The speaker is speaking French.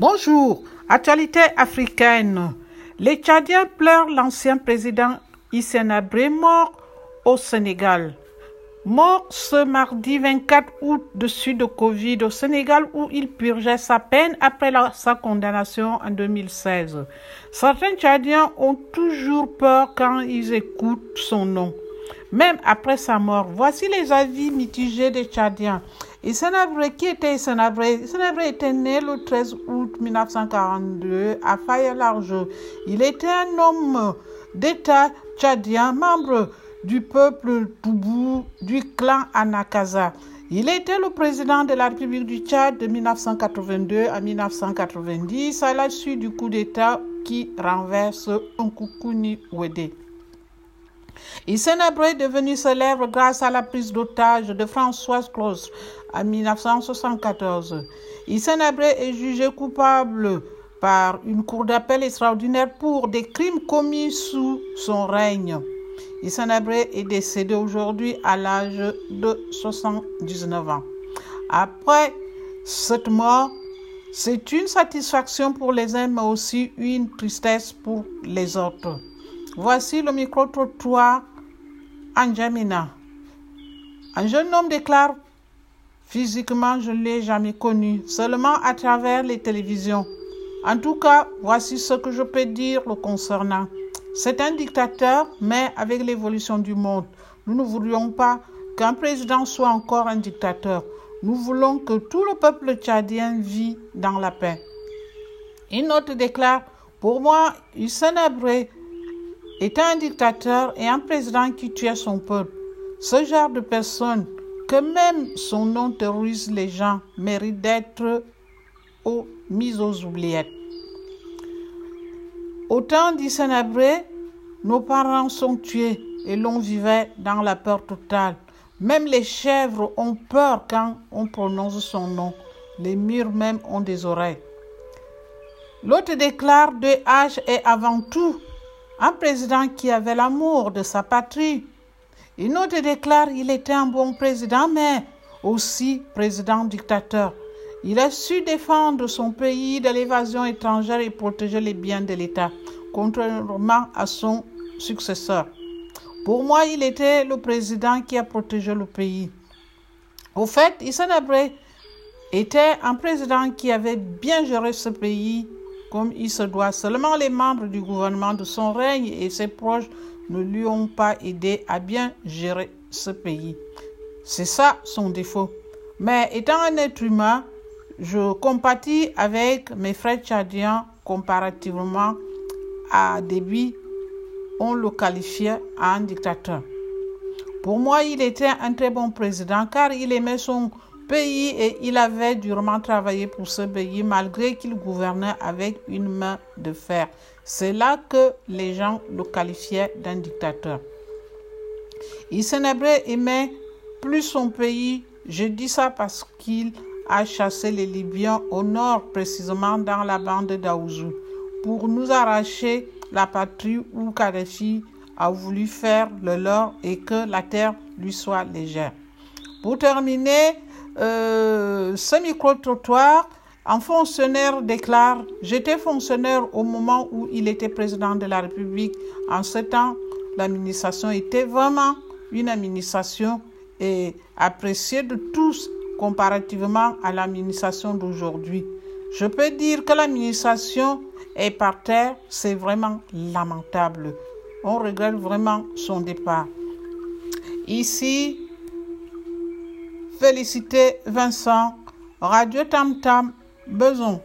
Bonjour, actualité africaine. Les Tchadiens pleurent l'ancien président Hissène Abré mort au Sénégal. Mort ce mardi 24 août de suite de Covid au Sénégal où il purgeait sa peine après sa condamnation en 2016. Certains Tchadiens ont toujours peur quand ils écoutent son nom. Même après sa mort, voici les avis mitigés des Tchadiens. Issenabre, qui était Issenabre Issenabre était né le 13 août 1942 à Faye-Largeau. Il était un homme d'État tchadien, membre du peuple Toubou du clan Anakaza. Il était le président de la République du Tchad de 1982 à 1990 à la suite du coup d'État qui renverse Nkoukouni Ouedé. Issenabre est devenu célèbre grâce à la prise d'otage de Françoise Claus en 1974. Issenabre est jugé coupable par une cour d'appel extraordinaire pour des crimes commis sous son règne. Issenabre est décédé aujourd'hui à l'âge de 79 ans. Après cette mort, c'est une satisfaction pour les uns, mais aussi une tristesse pour les autres. Voici le micro-trottoir Anjamina. Un jeune homme déclare Physiquement, je ne l'ai jamais connu, seulement à travers les télévisions. En tout cas, voici ce que je peux dire le concernant. C'est un dictateur, mais avec l'évolution du monde, nous ne voudrions pas qu'un président soit encore un dictateur. Nous voulons que tout le peuple tchadien vit dans la paix. Une autre déclare Pour moi, Hussein Abré était un dictateur et un président qui tuait son peuple. Ce genre de personne, que même son nom terrorise les gens, mérite d'être mis aux oubliettes. Au temps d'Issenabré, nos parents sont tués et l'on vivait dans la peur totale. Même les chèvres ont peur quand on prononce son nom. Les murs même ont des oreilles. L'autre déclare de H est avant tout un président qui avait l'amour de sa patrie. Une autre déclare il était un bon président, mais aussi président dictateur. Il a su défendre son pays de l'évasion étrangère et protéger les biens de l'État, contrairement à son successeur. Pour moi, il était le président qui a protégé le pays. Au fait, Issa Abré était un président qui avait bien géré ce pays comme il se doit. Seulement les membres du gouvernement de son règne et ses proches ne lui ont pas aidé à bien gérer ce pays. C'est ça son défaut. Mais étant un être humain, je compatis avec mes frères tchadiens comparativement à Déby, on le qualifiait un dictateur. Pour moi, il était un très bon président car il aimait son pays et il avait durement travaillé pour ce pays malgré qu'il gouvernait avec une main de fer. C'est là que les gens le qualifiaient d'un dictateur. Issenabré aimait plus son pays. Je dis ça parce qu'il a chassé les Libyens au nord, précisément dans la bande d'Aouzou, pour nous arracher la patrie où Kadhafi a voulu faire le leur et que la terre lui soit légère. Pour terminer, euh, ce micro-trottoir, un fonctionnaire déclare J'étais fonctionnaire au moment où il était président de la République. En ce temps, l'administration était vraiment une administration et appréciée de tous comparativement à l'administration d'aujourd'hui. Je peux dire que l'administration est par terre, c'est vraiment lamentable. On regrette vraiment son départ. Ici, féliciter Vincent, Radio Tam Tam, Beson.